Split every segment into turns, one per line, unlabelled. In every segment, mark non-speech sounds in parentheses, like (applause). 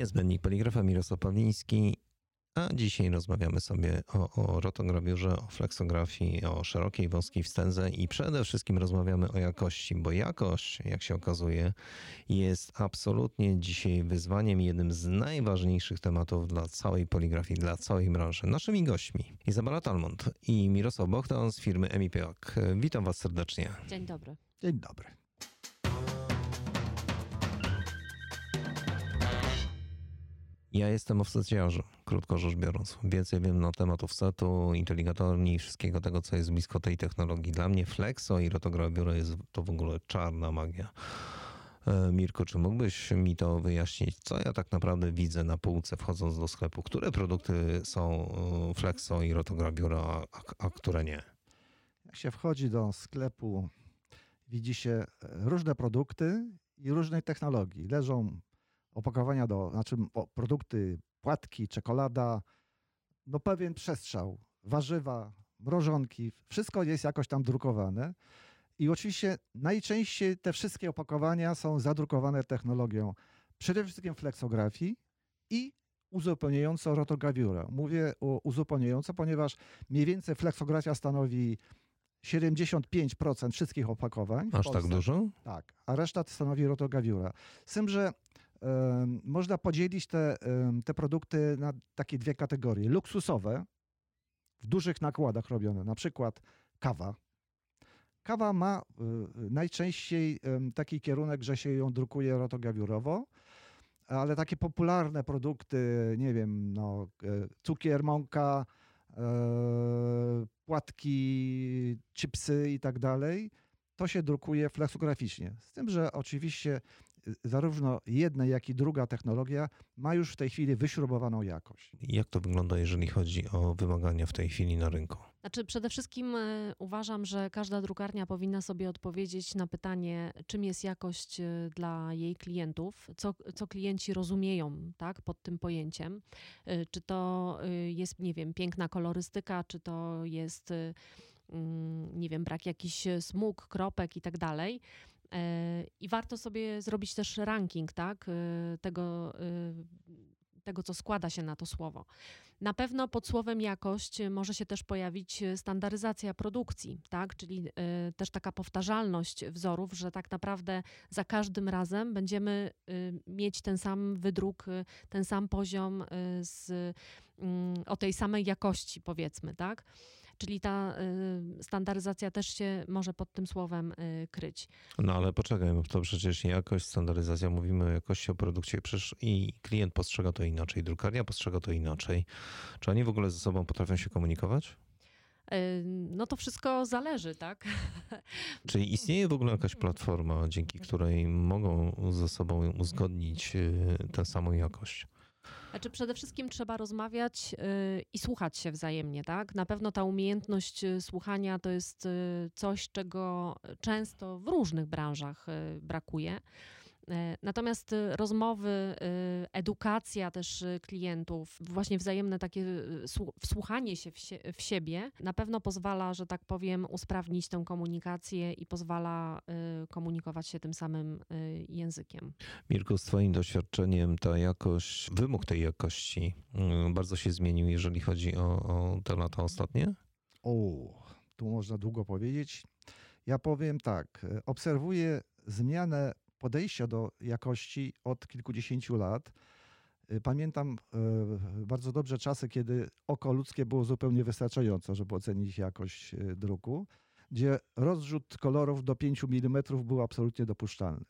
Niezbędnik poligrafa Mirosław Pawliński, a dzisiaj rozmawiamy sobie o, o rotograwiurze, o fleksografii, o szerokiej, wąskiej wstędze i przede wszystkim rozmawiamy o jakości, bo jakość, jak się okazuje, jest absolutnie dzisiaj wyzwaniem i jednym z najważniejszych tematów dla całej poligrafii, dla całej branży. Naszymi gośćmi Izabela Talmont i Mirosław Bochtan z firmy EMIPOK. Witam Was serdecznie.
Dzień dobry.
Dzień dobry.
Ja jestem offsetiarzem, krótko rzecz biorąc. Więcej wiem na temat offsetu, inteligatorni i wszystkiego tego, co jest blisko tej technologii. Dla mnie Flexo i rotograwiura jest to w ogóle czarna magia. E, Mirko, czy mógłbyś mi to wyjaśnić, co ja tak naprawdę widzę na półce wchodząc do sklepu? Które produkty są e, Flexo i rotograwiura, a, a które nie?
Jak się wchodzi do sklepu, widzi się e, różne produkty i różnej technologii. Leżą opakowania do, znaczy produkty, płatki, czekolada, no pewien przestrzał, warzywa, mrożonki, wszystko jest jakoś tam drukowane. I oczywiście najczęściej te wszystkie opakowania są zadrukowane technologią przede wszystkim flexografii i uzupełniająco rotograwiurę. Mówię o uzupełniająco, ponieważ mniej więcej flexografia stanowi 75% wszystkich opakowań.
Aż tak dużo?
Tak, a reszta stanowi rotograwiura. Z tym, że można podzielić te, te produkty na takie dwie kategorie. Luksusowe, w dużych nakładach robione, na przykład kawa. Kawa ma y, najczęściej taki kierunek, że się ją drukuje rotograwiurowo, ale takie popularne produkty, nie wiem, no, e, cukier, mąka, e, płatki, chipsy i tak dalej, to się drukuje flexograficznie. Z tym, że oczywiście zarówno jedna, jak i druga technologia ma już w tej chwili wyśrubowaną jakość.
Jak to wygląda, jeżeli chodzi o wymagania w tej chwili na rynku?
Znaczy, przede wszystkim e, uważam, że każda drukarnia powinna sobie odpowiedzieć na pytanie, czym jest jakość e, dla jej klientów, co, co klienci rozumieją tak, pod tym pojęciem. E, czy to jest, nie wiem, piękna kolorystyka, czy to jest mm, nie wiem, brak jakichś smug, kropek i tak dalej. I warto sobie zrobić też ranking tak, tego, tego, co składa się na to słowo. Na pewno pod słowem jakość może się też pojawić standaryzacja produkcji, tak? czyli też taka powtarzalność wzorów, że tak naprawdę za każdym razem będziemy mieć ten sam wydruk, ten sam poziom z, mm, o tej samej jakości, powiedzmy, tak? Czyli ta y, standaryzacja też się może pod tym słowem y, kryć.
No ale poczekaj, bo to przecież jakość, standaryzacja, mówimy o jakości o produkcie, przecież i klient postrzega to inaczej, drukarnia postrzega to inaczej. Czy oni w ogóle ze sobą potrafią się komunikować?
Y, no to wszystko zależy, tak? (laughs)
Czyli istnieje w ogóle jakaś platforma, dzięki której mogą ze sobą uzgodnić tę samą jakość?
Znaczy przede wszystkim trzeba rozmawiać yy, i słuchać się wzajemnie, tak? Na pewno ta umiejętność y, słuchania to jest y, coś, czego często w różnych branżach y, brakuje. E, natomiast y, rozmowy, y, edukacja też y, klientów, właśnie wzajemne takie wsłuchanie się w, siebie na pewno pozwala, że tak powiem, usprawnić tę komunikację i pozwala komunikować się tym samym językiem.
Mirku, z Twoim doświadczeniem ta jakość, wymóg tej jakości bardzo się zmienił, jeżeli chodzi o, o te lata ostatnie?
O, tu można długo powiedzieć. Ja powiem tak, obserwuję zmianę podejścia do jakości od kilkudziesięciu lat. Y, pamiętam y, bardzo dobrze czasy, kiedy oko ludzkie było zupełnie wystarczające, żeby ocenić jakość y, druku, gdzie rozrzut kolorów do 5 mm był absolutnie dopuszczalny.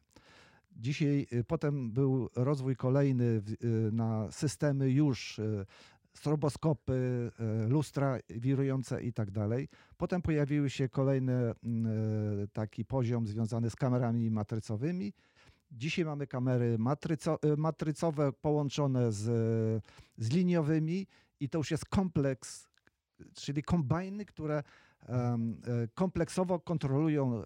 Dzisiaj potem był rozwój kolejny na systemy już stroboskopy, e, lustra wirujące i tak dalej. Potem pojawiły się kolejne mm, e, taki poziom związany z kamerami matrycowymi. Dzisiaj mamy kamery matryco, e, matrycowe połączone z, z liniowymi i to już jest kompleks, czyli kombajny, które kompleksowo kontrolują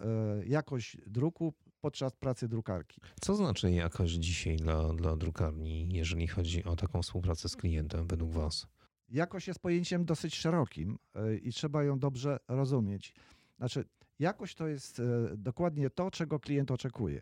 jakość druku podczas pracy drukarki.
Co znaczy jakość dzisiaj dla, dla drukarni, jeżeli chodzi o taką współpracę z klientem według Was?
Jakość jest pojęciem dosyć szerokim e, i trzeba ją dobrze rozumieć. Znaczy, jakość to jest dokładnie to, czego klient oczekuje.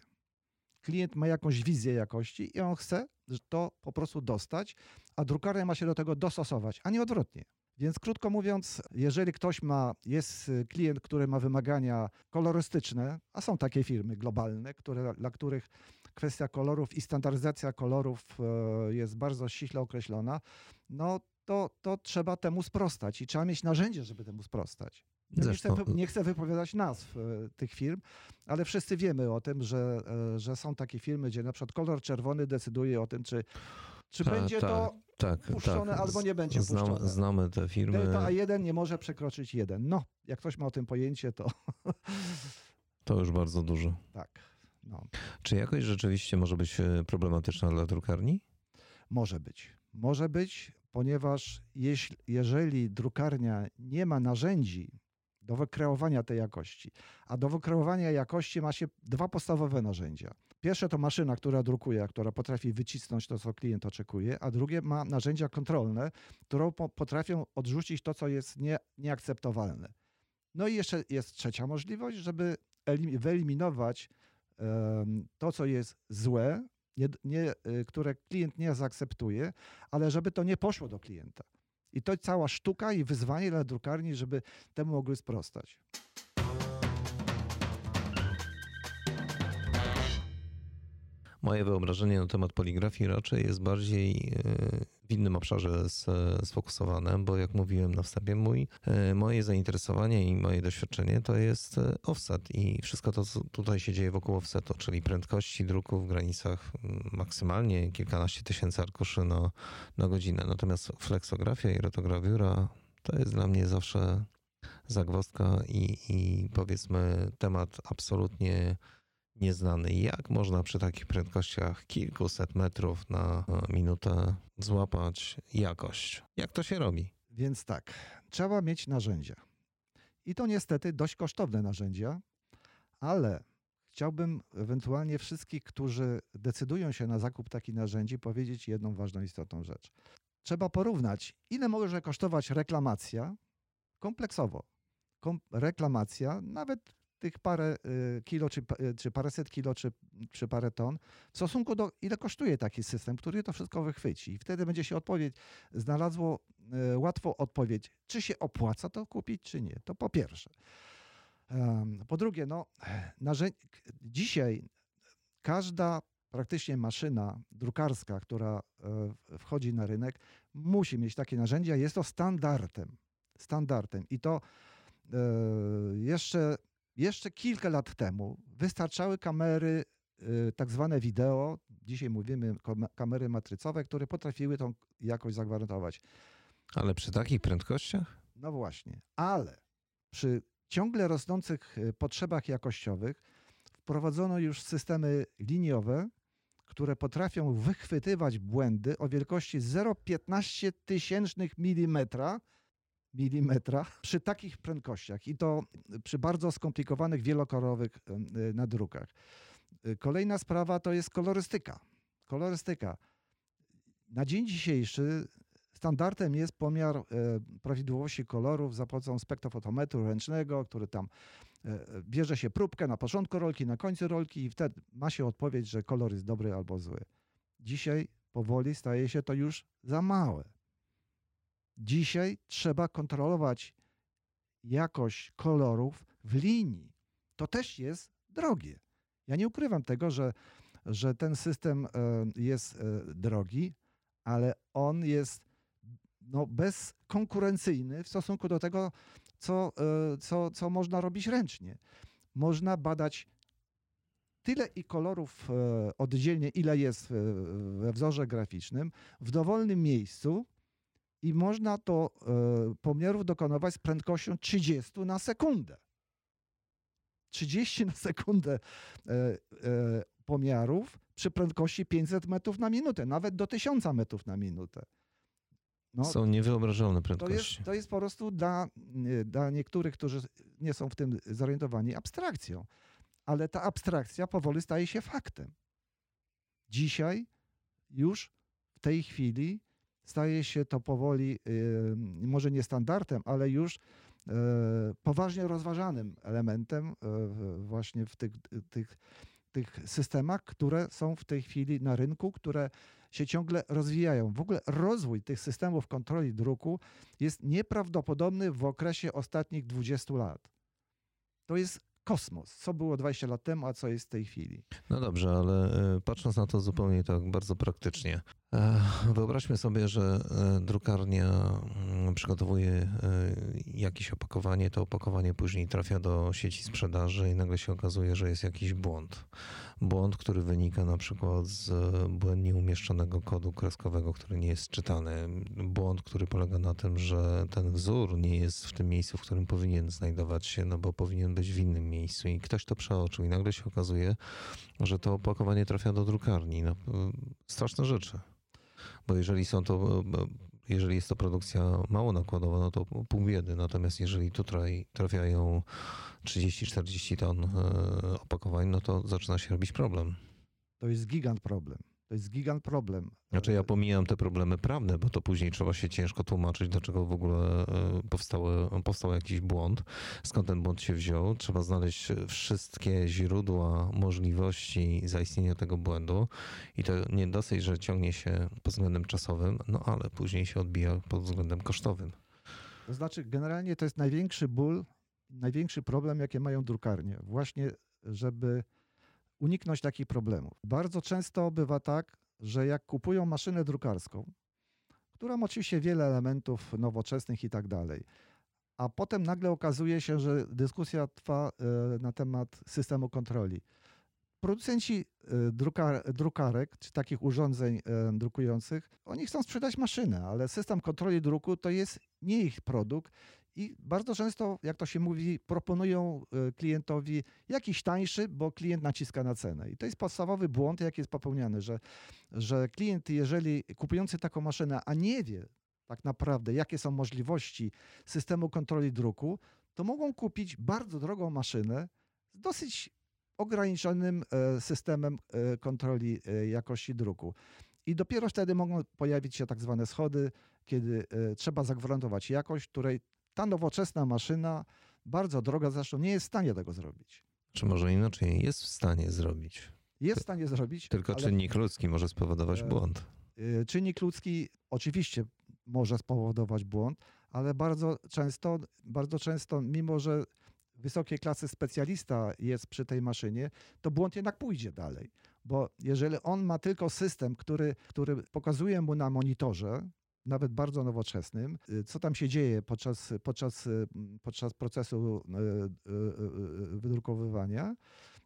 Klient ma jakąś wizję jakości i on chce, to po prostu dostać, a drukarnia ma się do tego dostosować, a nie odwrotnie. Więc krótko mówiąc, jeżeli ktoś ma, jest y, klient, który ma wymagania kolorystyczne, a są takie firmy globalne, które, dla których kwestia kolorów i standaryzacja kolorów e, jest bardzo ściśle określona, no to, to trzeba temu sprostać i trzeba mieć narzędzie, żeby temu sprostać. Ja nie, chcę, nie chcę wypowiadać nazw e, tych firm, ale wszyscy wiemy o tym, że, e, że są takie firmy, gdzie na przykład kolor czerwony decyduje o tym, czy, czy ta, będzie ta, to tak, puszczone tak. albo nie będzie
Znam,
puszczone.
Znamy te firmy.
Delta A1 nie może przekroczyć 1. No, jak ktoś ma o tym pojęcie, to... (laughs)
To już bardzo dużo.
Tak. No.
Czy jakoś rzeczywiście może być e, problematyczna dla drukarni?
Może być. Może być, ponieważ jeśli, jeżeli drukarnia nie ma narzędzi do wykreowania tej jakości, a do wykreowania jakości ma się dwa podstawowe narzędzia. Pierwsze to maszyna, która drukuje, która potrafi wycisnąć to, co klient oczekuje, a drugie ma narzędzia kontrolne, które potrafią odrzucić to, co jest nie, nieakceptowalne. No i jeszcze jest trzecia możliwość, żeby wyeliminować to, co jest złe, nie, nie, y, które klient nie zaakceptuje, ale żeby to nie poszło do klienta. I to cała sztuka i wyzwanie dla drukarni, żeby temu mogły sprostać.
Moje wyobrażenie na temat poligrafii raczej jest bardziej e, w innym obszarze sfokusowane, bo jak mówiłem na wstępie, mój, e, moje zainteresowanie i moje doświadczenie to jest e, offset i wszystko to, co tutaj się dzieje wokół offsetu, czyli prędkości druku w granicach maksymalnie kilkanaście tysięcy arkuszy na, na godzinę. Natomiast flexografia i rotograwiura to jest dla mnie zawsze zagwozdka i, i powiedzmy temat absolutnie nieznany. Jak można przy takich prędkościach kilkuset metrów na minutę złapać jakość? Jak to się robi?
Więc tak, trzeba mieć narzędzia. I to niestety dość kosztowne narzędzia, ale chciałbym ewentualnie wszystkich, którzy decydują się na zakup takich narzędzi, powiedzieć jedną ważną, istotną rzecz. Trzeba porównać, ile może kosztować reklamacja kompleksowo. Kom reklamacja, nawet tych parę y, kilo, czy, y, czy paręset kilo, czy, czy parę ton, w stosunku do ile kosztuje taki system, który to wszystko wychwyci. I wtedy będzie się odpowiedź, znalazło y, łatwo odpowiedź, czy się opłaca to kupić, czy nie. To po pierwsze. Po drugie, no, dzisiaj każda praktycznie maszyna drukarska, która wchodzi na rynek, musi mieć takie narzędzia. Jest to standardem. Standardem. I to jeszcze jeszcze kilka lat temu wystarczały kamery y, tak zwane wideo, dzisiaj mówimy kamery matrycowe, które potrafiły tą jakość zagwarantować.
Ale przy takich prędkościach?
No właśnie, ale przy ciągle rosnących y, potrzebach jakościowych wprowadzono już systemy liniowe, które potrafią wychwytywać błędy o wielkości 0,15 tysięcznych milimetra milimetra przy takich prędkościach i to przy bardzo skomplikowanych, wielokolorowych y, nadrukach. Y, kolejna sprawa to jest kolorystyka. Kolorystyka. Na dzień dzisiejszy standardem jest pomiar e, prawidłowości kolorów za pomocą spektrofotometru ręcznego, który tam e, bierze się próbkę na początku rolki, na końcu rolki i wtedy ma się odpowiedź, że kolor jest dobry albo zły. Dzisiaj powoli staje się to już za małe. Dzisiaj trzeba kontrolować jakość kolorów w linii. To też jest drogie. Ja nie ukrywam tego, że, że ten system e, jest e, drogi, ale on jest no, bezkonkurencyjny w stosunku do tego, co, e, co, co można robić ręcznie. Można badać tyle i kolorów oddzielnie, ile jest we wzorze graficznym, w dowolnym miejscu i można to e, pomiarów dokonywać z prędkością 30 na sekundę. 30 na sekundę e, e, pomiarów przy prędkości 500 metrów na minutę, nawet do 1000 metrów na minutę.
No, są niewyobrażalne prędkości.
To jest, to jest po prostu dla, dla niektórych, którzy nie są w tym zorientowani, abstrakcją. Ale ta abstrakcja powoli staje się faktem. Dzisiaj już w tej chwili staje się to powoli, y, może nie standardem, ale już y, poważnie rozważanym elementem y, właśnie w tych, tych, tych systemach, które są w tej chwili na rynku, które się ciągle rozwijają. W ogóle rozwój tych systemów kontroli druku jest nieprawdopodobny w okresie ostatnich 20 lat. To jest kosmos. Co było 20 lat temu, a co jest w tej chwili.
No dobrze, ale patrząc na to zupełnie tak bardzo praktycznie. E, Wyobraźmy sobie, że e, drukarnia mm, przygotowuje e, jakieś opakowanie, to opakowanie później trafia do sieci sprzedaży i nagle się okazuje, że jest jakiś błąd. Błąd, który wynika na przykład z błędnie umieszczonego kodu kreskowego, który nie jest czytany. Błąd, który polega na tym, że ten wzór nie jest w tym miejscu, w którym powinien znajdować się, no bo powinien być w innym miejscu i ktoś to przeoczył i nagle się okazuje, że to opakowanie trafia do drukarni. No, straszne rzeczy. Bo jeżeli są to, jeżeli jest to produkcja mało nakładowa, no to pół biedy. Natomiast jeżeli tutaj trafiają 30-40 ton e, opakowań, no to zaczyna się robić problem.
To jest gigant problem. To jest gigant problem.
Znaczy ja pomijam te problemy prawne, bo to później trzeba się ciężko tłumaczyć, dlaczego w ogóle e, powstały, powstał jakiś błąd, skąd ten błąd się wziął. Trzeba znaleźć wszystkie źródła możliwości zaistnienia tego błędu i to nie dosyć, że ciągnie się pod względem czasowym, no ale później się odbija pod względem kosztowym.
To znaczy, generalnie to jest największy ból, największy problem, jakie mają drukarnie. Właśnie, żeby uniknąć takich problemów. Bardzo często bywa tak, że jak kupują maszynę drukarską, która ma oczywiście wiele elementów nowoczesnych i tak dalej, a potem nagle okazuje się, że dyskusja trwa e, na temat systemu kontroli. Producenci e, druka, drukarek, czy takich urządzeń e, drukujących, oni chcą sprzedać maszynę, ale system kontroli druku to jest nie ich produkt i bardzo często, jak to się mówi, proponują e, klientowi jakiś tańszy, bo klient naciska na cenę. I to jest podstawowy błąd, jaki jest popełniany, że, że klient, jeżeli kupujący taką maszynę, a nie wie tak naprawdę, jakie są możliwości systemu kontroli druku, to mogą kupić bardzo drogą maszynę z dosyć ograniczonym e, systemem e, kontroli jakości druku. I dopiero wtedy mogą pojawić się tak zwane schody, kiedy trzeba zagwarantować jakość, której ta nowoczesna maszyna, bardzo droga zresztą, nie jest w stanie tego zrobić.
Czy może inaczej, jest w stanie zrobić?
Jest w stanie zrobić.
Tylko ale... czynnik ludzki może spowodować e, błąd.
E, czynnik ludzki oczywiście może spowodować błąd, ale bardzo często, bardzo często, mimo że wysokiej klasy specjalista jest przy tej maszynie, to błąd jednak pójdzie dalej. Bo jeżeli on ma tylko system, który, który pokazuje mu na monitorze, nawet bardzo nowoczesnym, y, co tam się dzieje podczas, podczas, y, podczas procesu y, wydrukowywania,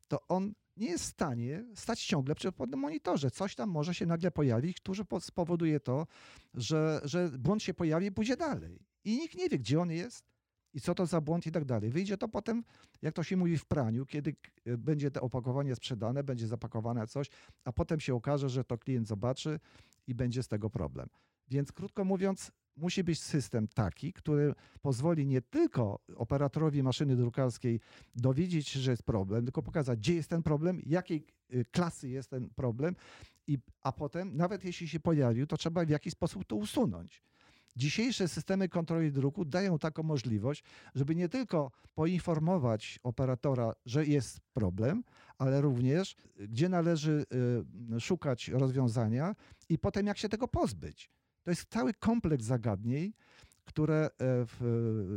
to on nie jest w stanie stać ciągle przy monitorze. Coś tam może się nagle pojawić, które spowoduje to, że, że błąd się pojawi i pójdzie dalej. I nikt nie wie, gdzie on jest i co to za błąd i tak dalej. Wyjdzie to potem, jak to się mówi w praniu, kiedy będzie to opakowanie sprzedane, będzie zapakowane coś, a potem się okaże, że to klient zobaczy i będzie z tego problem. Więc krótko mówiąc, musi być system taki, który pozwoli nie tylko operatorowi maszyny drukarskiej dowiedzieć się, że jest problem, tylko pokazać, gdzie jest ten problem, jakiej y, klasy jest ten problem, i, a potem, nawet jeśli się pojawił, to trzeba w jakiś sposób to usunąć. Dzisiejsze systemy kontroli druku dają taką możliwość, żeby nie tylko poinformować operatora, że jest problem, ale również gdzie należy y, szukać rozwiązania i potem jak się tego pozbyć. To jest cały kompleks zagadnień, które e,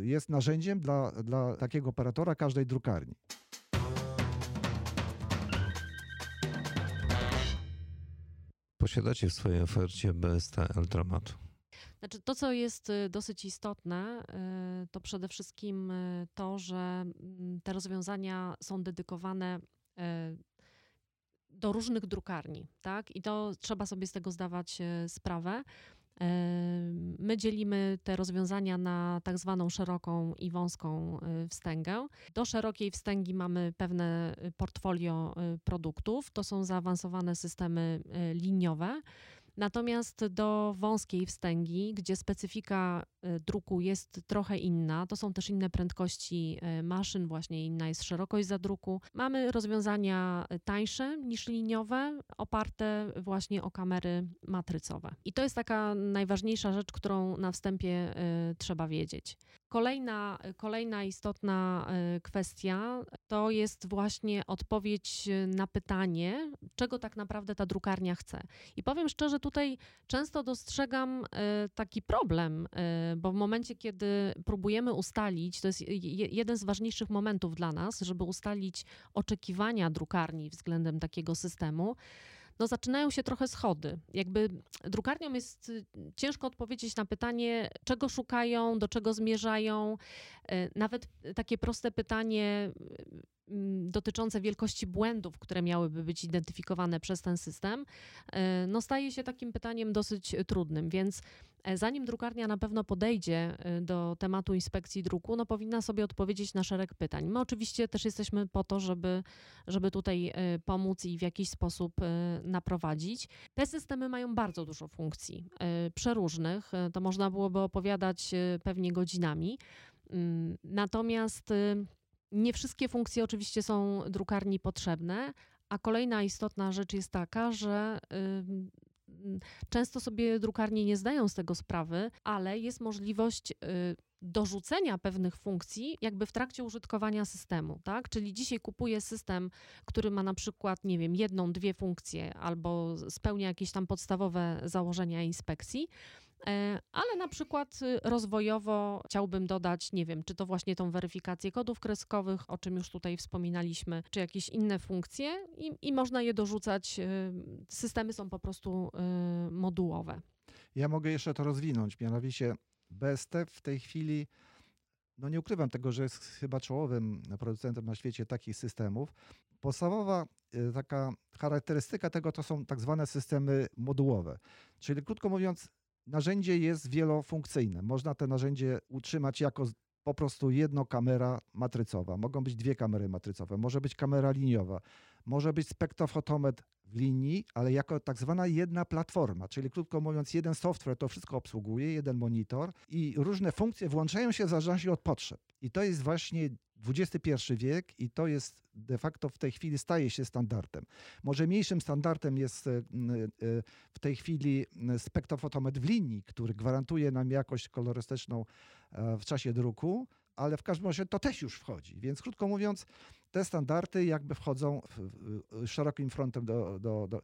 jest narzędziem dla, dla takiego operatora każdej drukarni.
Posiadacie w swojej ofercie BST Ultramat.
Znaczy, to, co jest y, dosyć istotne, y, to przede wszystkim y, to, że mm, te rozwiązania są dedykowane do różnych drukarni, tak? I to trzeba sobie z tego zdawać sprawę. My dzielimy te rozwiązania na tak zwaną szeroką i wąską y, wstęgę. Do szerokiej wstęgi mamy pewne y, portfolio y, produktów. To są zaawansowane systemy liniowe. Natomiast do wąskiej wstęgi, gdzie specyfika y, druku jest trochę inna, to są też inne prędkości y, maszyn, właśnie inna jest szerokość zadruku. Mamy rozwiązania y, tańsze niż liniowe, oparte właśnie o kamery matrycowe. I to jest taka najważniejsza rzecz, którą na wstępie trzeba wiedzieć. Kolejna, kolejna istotna e, kwestia to jest właśnie odpowiedź na pytanie, czego tak naprawdę ta drukarnia chce. I powiem szczerze, tutaj często dostrzegam e, taki problem, e, bo w momencie, kiedy próbujemy ustalić, to jest jeden z ważniejszych momentów dla nas, żeby ustalić oczekiwania drukarni względem takiego systemu no zaczynają się trochę schody. Jakby drukarniom jest y, ciężko odpowiedzieć na pytanie, czego szukają, do czego zmierzają. Y, nawet takie proste pytanie dotyczące wielkości błędów, które miałyby być identyfikowane przez ten system, no staje się takim pytaniem dosyć trudnym, więc E, zanim drukarnia na pewno podejdzie e, do tematu inspekcji druku, no powinna sobie odpowiedzieć na szereg pytań. My oczywiście też jesteśmy po to, żeby, żeby tutaj e, pomóc i w jakiś sposób naprowadzić. Te systemy mają bardzo dużo funkcji, przeróżnych. To można byłoby opowiadać pewnie godzinami. Mm, natomiast nie wszystkie funkcje oczywiście są drukarni potrzebne, a kolejna istotna rzecz jest taka, że często sobie drukarnie nie zdają z tego sprawy, ale jest możliwość y, dorzucenia pewnych funkcji jakby w trakcie użytkowania systemu, tak? Czyli dzisiaj kupuję system, który ma na przykład, nie wiem, jedną, dwie funkcje albo spełnia jakieś tam podstawowe założenia inspekcji, ale na przykład y, rozwojowo chciałbym dodać, nie wiem, czy to właśnie tą weryfikację kodów kreskowych, o czym już tutaj wspominaliśmy, czy jakieś inne funkcje i, i można je dorzucać. Y, systemy są po prostu y, modułowe.
Ja mogę jeszcze to rozwinąć, mianowicie BST w tej chwili no nie ukrywam tego, że jest chyba czołowym producentem na świecie takich systemów. Podstawowa taka charakterystyka tego to są tak zwane systemy modułowe. Czyli krótko mówiąc, narzędzie jest wielofunkcyjne. Można te narzędzie utrzymać jako po prostu jedno kamera matrycowa. Mogą być dwie kamery matrycowe, może być kamera liniowa, może być spektrofotometr w linii, ale jako tak zwana jedna platforma, czyli krótko mówiąc, jeden software to wszystko obsługuje, jeden monitor i różne funkcje włączają się w zależności od potrzeb. I to jest właśnie XXI wiek i to jest de facto w tej chwili staje się standardem. Może mniejszym standardem jest e, e, w tej chwili spektrofotometr w linii, który gwarantuje nam jakość kolorystyczną e, w czasie druku, ale w każdym razie to też już wchodzi. Więc krótko mówiąc, te standardy jakby wchodzą szerokim frontem do, do, do,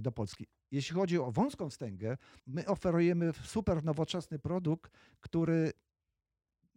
do Polski. Jeśli chodzi o wąską wstęgę, my oferujemy super nowoczesny produkt, który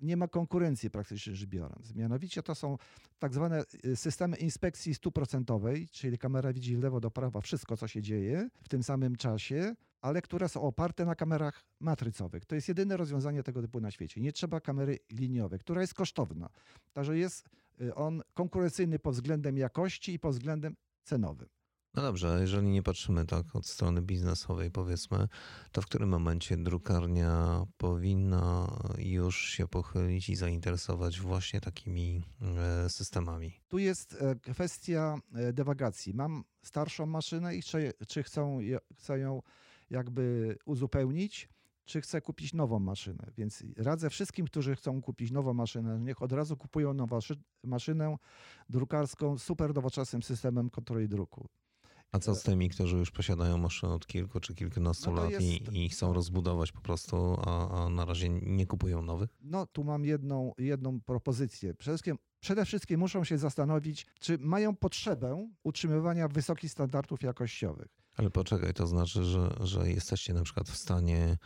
nie ma konkurencji praktycznie rzecz biorąc. Mianowicie to są tak zwane y, systemy inspekcji stuprocentowej, czyli kamera widzi lewo do prawa wszystko, co się dzieje w tym samym czasie, ale które są oparte na kamerach matrycowych. To jest jedyne rozwiązanie tego typu na świecie. Nie trzeba kamery liniowej, która jest kosztowna. Także jest y, on konkurencyjny pod względem jakości i pod względem cenowym.
No dobrze, jeżeli nie patrzymy tak od strony biznesowej, powiedzmy, to w którym momencie drukarnia powinna już się pochylić i zainteresować właśnie takimi e, systemami?
Tu jest e, kwestia e, dewagacji. Mam starszą maszynę i czy, czy chcą, chcę ją jakby uzupełnić, czy chcę kupić nową maszynę. Więc radzę wszystkim, którzy chcą kupić nową maszynę, niech od razu kupują nową maszynę drukarską z super nowoczesnym systemem kontroli druku.
A co z tymi, którzy już posiadają maszynę od kilku czy kilkunastu no lat jest... i, i, chcą rozbudować po prostu, a, a, na razie nie kupują nowych?
No tu mam jedną, jedną propozycję. Przede wszystkim, przede wszystkim muszą się zastanowić, czy mają potrzebę utrzymywania wysokich standardów jakościowych.
Ale poczekaj, to znaczy, że, że jesteście na przykład w stanie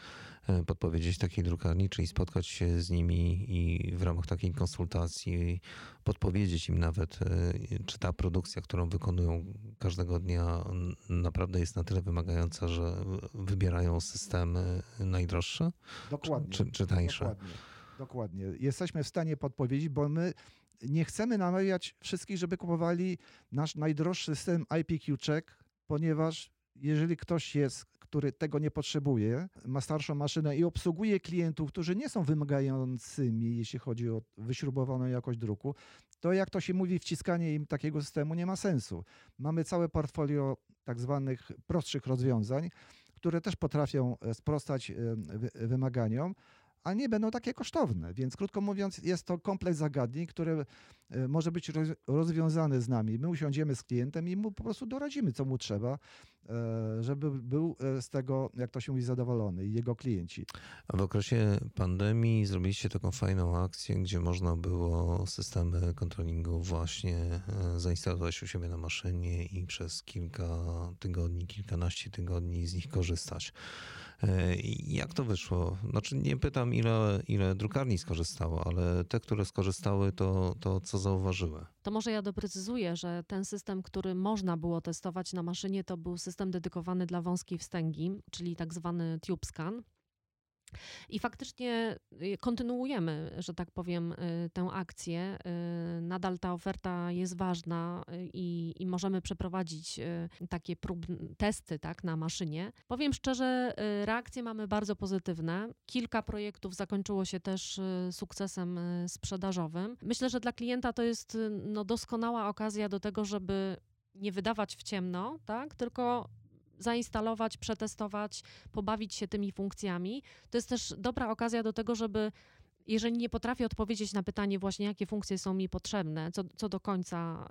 podpowiedzieć takiej drukarni, czyli spotkać się z nimi i w ramach takiej konsultacji podpowiedzieć im nawet, e, czy ta produkcja, którą wykonują każdego dnia, naprawdę jest na tyle wymagająca, że wybierają systemy najdroższe?
Dokładnie.
Czy, czy tańsze?
Dokładnie. Dokładnie. Jesteśmy w stanie podpowiedzieć, bo my nie chcemy namawiać wszystkich, żeby kupowali nasz najdroższy system IPQ Check, ponieważ jeżeli ktoś jest, który tego nie potrzebuje, ma starszą maszynę i obsługuje klientów, którzy nie są wymagającymi, jeśli chodzi o wyśrubowaną jakość druku, to jak to się mówi, wciskanie im takiego systemu nie ma sensu. Mamy całe portfolio tak zwanych prostszych rozwiązań, które też potrafią e, sprostać e, wymaganiom, a nie będą takie kosztowne. Więc krótko mówiąc, jest to kompleks zagadnień, które e, może być rozwiązany z nami. My usiądziemy z klientem i mu po prostu doradzimy, co mu trzeba, e, żeby był e, z tego, jak to się mówi, zadowolony i jego klienci.
A w okresie pandemii zrobiliście taką fajną akcję, gdzie można było systemy kontrolingu właśnie zainstalować u siebie na maszynie i przez kilka tygodni, kilkanaście tygodni z nich korzystać. E, jak to wyszło? Znaczy nie pytam, ile, ile drukarni skorzystało, ale te, które skorzystały, to, to co zauważyły?
To może ja doprecyzuję, że ten system, który można było testować na maszynie, to był system dedykowany dla wąskiej wstęgi, czyli tak zwany tube scan. I faktycznie y, kontynuujemy, że tak powiem, y, tę akcję. Y, nadal ta oferta jest ważna i, i możemy przeprowadzić takie prób, testy tak, na maszynie. Powiem szczerze, reakcje mamy bardzo pozytywne. Kilka projektów zakończyło się też sukcesem sprzedażowym. Myślę, że dla klienta to jest no, doskonała okazja do tego, żeby nie wydawać w ciemno, tak, tylko zainstalować, przetestować, pobawić się tymi funkcjami. To jest też dobra okazja do tego, żeby jeżeli nie potrafię odpowiedzieć na pytanie właśnie, jakie funkcje są mi potrzebne, co, co do końca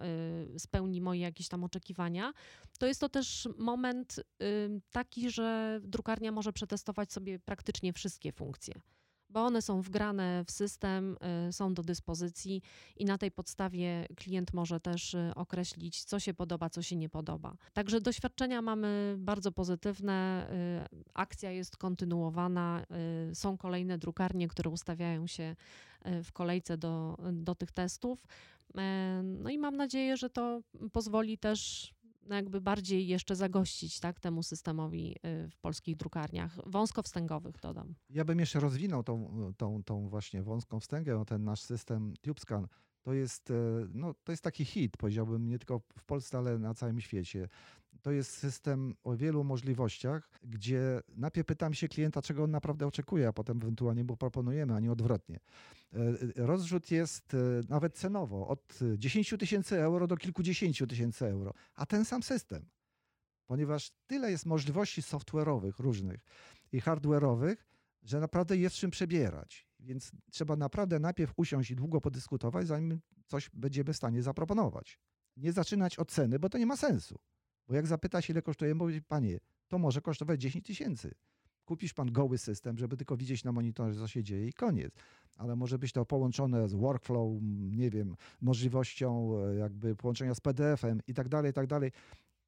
y, spełni moje jakieś tam oczekiwania, to jest to też moment y, taki, że drukarnia może przetestować sobie praktycznie wszystkie funkcje bo one są wgrane w system, y, są do dyspozycji i na tej podstawie klient może też y, określić, co się podoba, co się nie podoba. Także doświadczenia mamy bardzo pozytywne, y, akcja jest kontynuowana, są kolejne drukarnie, które ustawiają się w kolejce do, do tych testów. No i mam nadzieję, że to pozwoli też jakby bardziej jeszcze zagościć tak, temu systemowi y, w polskich drukarniach, wąskowstęgowych dodam.
Ja bym jeszcze rozwinął tą, tą, tą właśnie wąską wstęgę, no ten nasz system TubeScan. To jest, e, no, to jest taki hit, powiedziałbym, nie tylko w Polsce, ale na całym świecie. To jest system o wielu możliwościach, gdzie najpierw pytam się klienta, czego on naprawdę oczekuje, a potem ewentualnie mu proponujemy, a nie odwrotnie. E, rozrzut jest e, nawet cenowo od 10 tysięcy euro do kilkudziesięciu tysięcy euro, a ten sam system, ponieważ tyle jest możliwości software'owych różnych i hardware'owych, że naprawdę jest czym przebierać. Więc trzeba naprawdę najpierw usiąść i długo podyskutować, zanim coś będziemy w stanie zaproponować. Nie zaczynać od ceny, bo to nie ma sensu. Bo jak zapyta się, ile kosztuje, mówi, panie, to może kosztować 10 tysięcy. Kupisz pan goły system, żeby tylko widzieć na monitorze, co się dzieje i koniec. Ale może być to połączone z workflow, nie wiem, możliwością e, jakby połączenia z PDF-em i tak dalej, i tak dalej.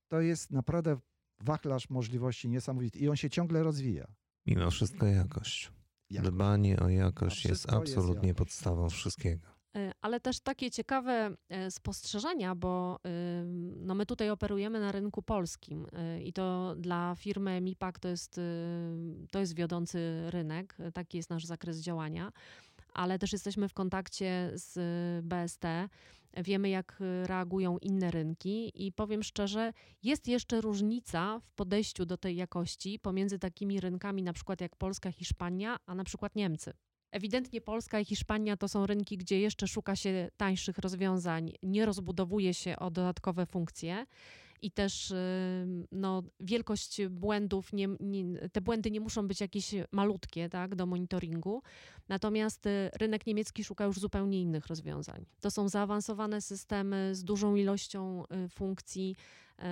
To jest naprawdę wachlarz możliwości niesamowity i on się ciągle rozwija.
Mimo wszystko jakość. jakość. Dbanie o jakość jest absolutnie jest jakość. podstawą wszystkiego.
E, ale też takie ciekawe e, spostrzeżenia, bo no my tutaj operujemy na rynku polskim e, i to dla firmy MIPAK to jest, to jest wiodący rynek, taki jest nasz zakres działania, ale też jesteśmy w kontakcie z BST, wiemy jak reagują inne rynki i powiem szczerze, jest jeszcze różnica w podejściu do tej jakości pomiędzy takimi rynkami na przykład jak Polska, Hiszpania, a na przykład Niemcy. Ewidentnie Polska i Hiszpania to są rynki, gdzie jeszcze szuka się tańszych rozwiązań, nie rozbudowuje się o dodatkowe funkcje i też no, wielkość błędów, nie, nie, te błędy nie muszą być jakieś malutkie tak, do monitoringu. Natomiast y, rynek niemiecki szuka już zupełnie innych rozwiązań. To są zaawansowane systemy z dużą ilością y, funkcji,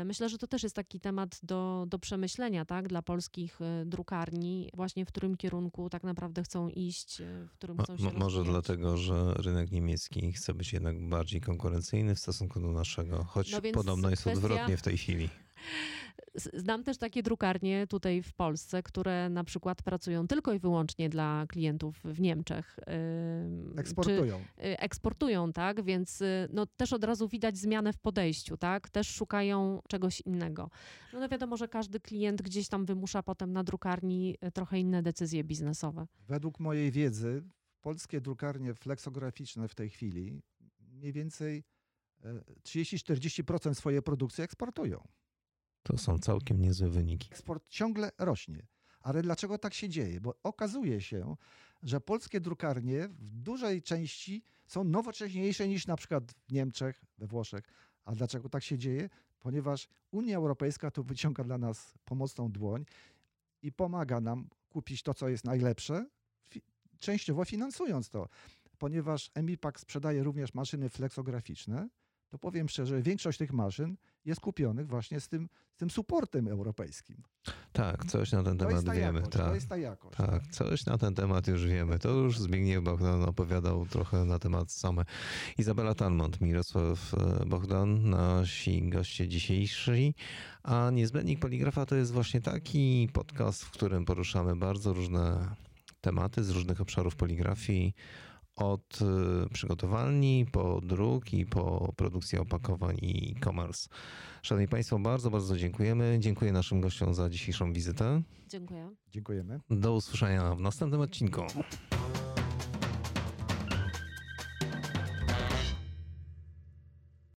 myślę, że to też jest taki temat do, do przemyślenia tak, dla polskich e, drukarni, właśnie w którym kierunku tak naprawdę chcą iść, e, w którym chcą się
Może rozwijać. dlatego, że rynek niemiecki chce być jednak bardziej konkurencyjny w stosunku do naszego, choć no podobno jest kwestia... odwrotnie w tej chwili.
Znam też takie drukarnie tutaj w Polsce, które na przykład pracują tylko i wyłącznie dla klientów w Niemczech.
Eksportują.
Czy, y, eksportują, tak, więc y, no, też od razu widać zmianę w podejściu, tak, też szukają czegoś innego. No, no wiadomo, że każdy klient gdzieś tam wymusza potem na drukarni y, trochę inne decyzje biznesowe.
Według mojej wiedzy polskie drukarnie fleksograficzne w tej chwili mniej więcej 30-40% e, swojej produkcji eksportują.
To są całkiem niezłe wyniki.
Eksport ciągle rośnie. Ale dlaczego tak się dzieje? Bo okazuje się, że polskie drukarnie w dużej części są nowocześniejsze niż na przykład w Niemczech, we Włoszech. A dlaczego tak się dzieje? Ponieważ Unia Europejska tu wyciąga dla nas pomocną dłoń i pomaga nam kupić to, co jest najlepsze, częściowo finansując to. Ponieważ Emipak sprzedaje również maszyny flexograficzne, to powiem szczerze, większość tych maszyn jest kupionych właśnie z tym, z tym supportem europejskim.
Tak, coś na ten
To
temat wiemy.
jakość,
tak.
to jest ta jakość.
Tak, coś na ten temat już wiemy. To już Zbigniew Bogdan opowiadał trochę na temat same. Izabela Talmont, Mirosław e, Bogdan, nasi goście dzisiejsi. A Niezbędnik Poligrafa to jest właśnie taki podcast, w którym poruszamy bardzo różne tematy z różnych obszarów poligrafii. Od e, przygotowalni, po druk i po produkcję opakowań i e-commerce. Szanowni Państwo, bardzo, bardzo dziękujemy. Dziękuję naszym gościom za dzisiejszą wizytę.
Dziękuję.
Dziękujemy.
Do usłyszenia w następnym odcinku.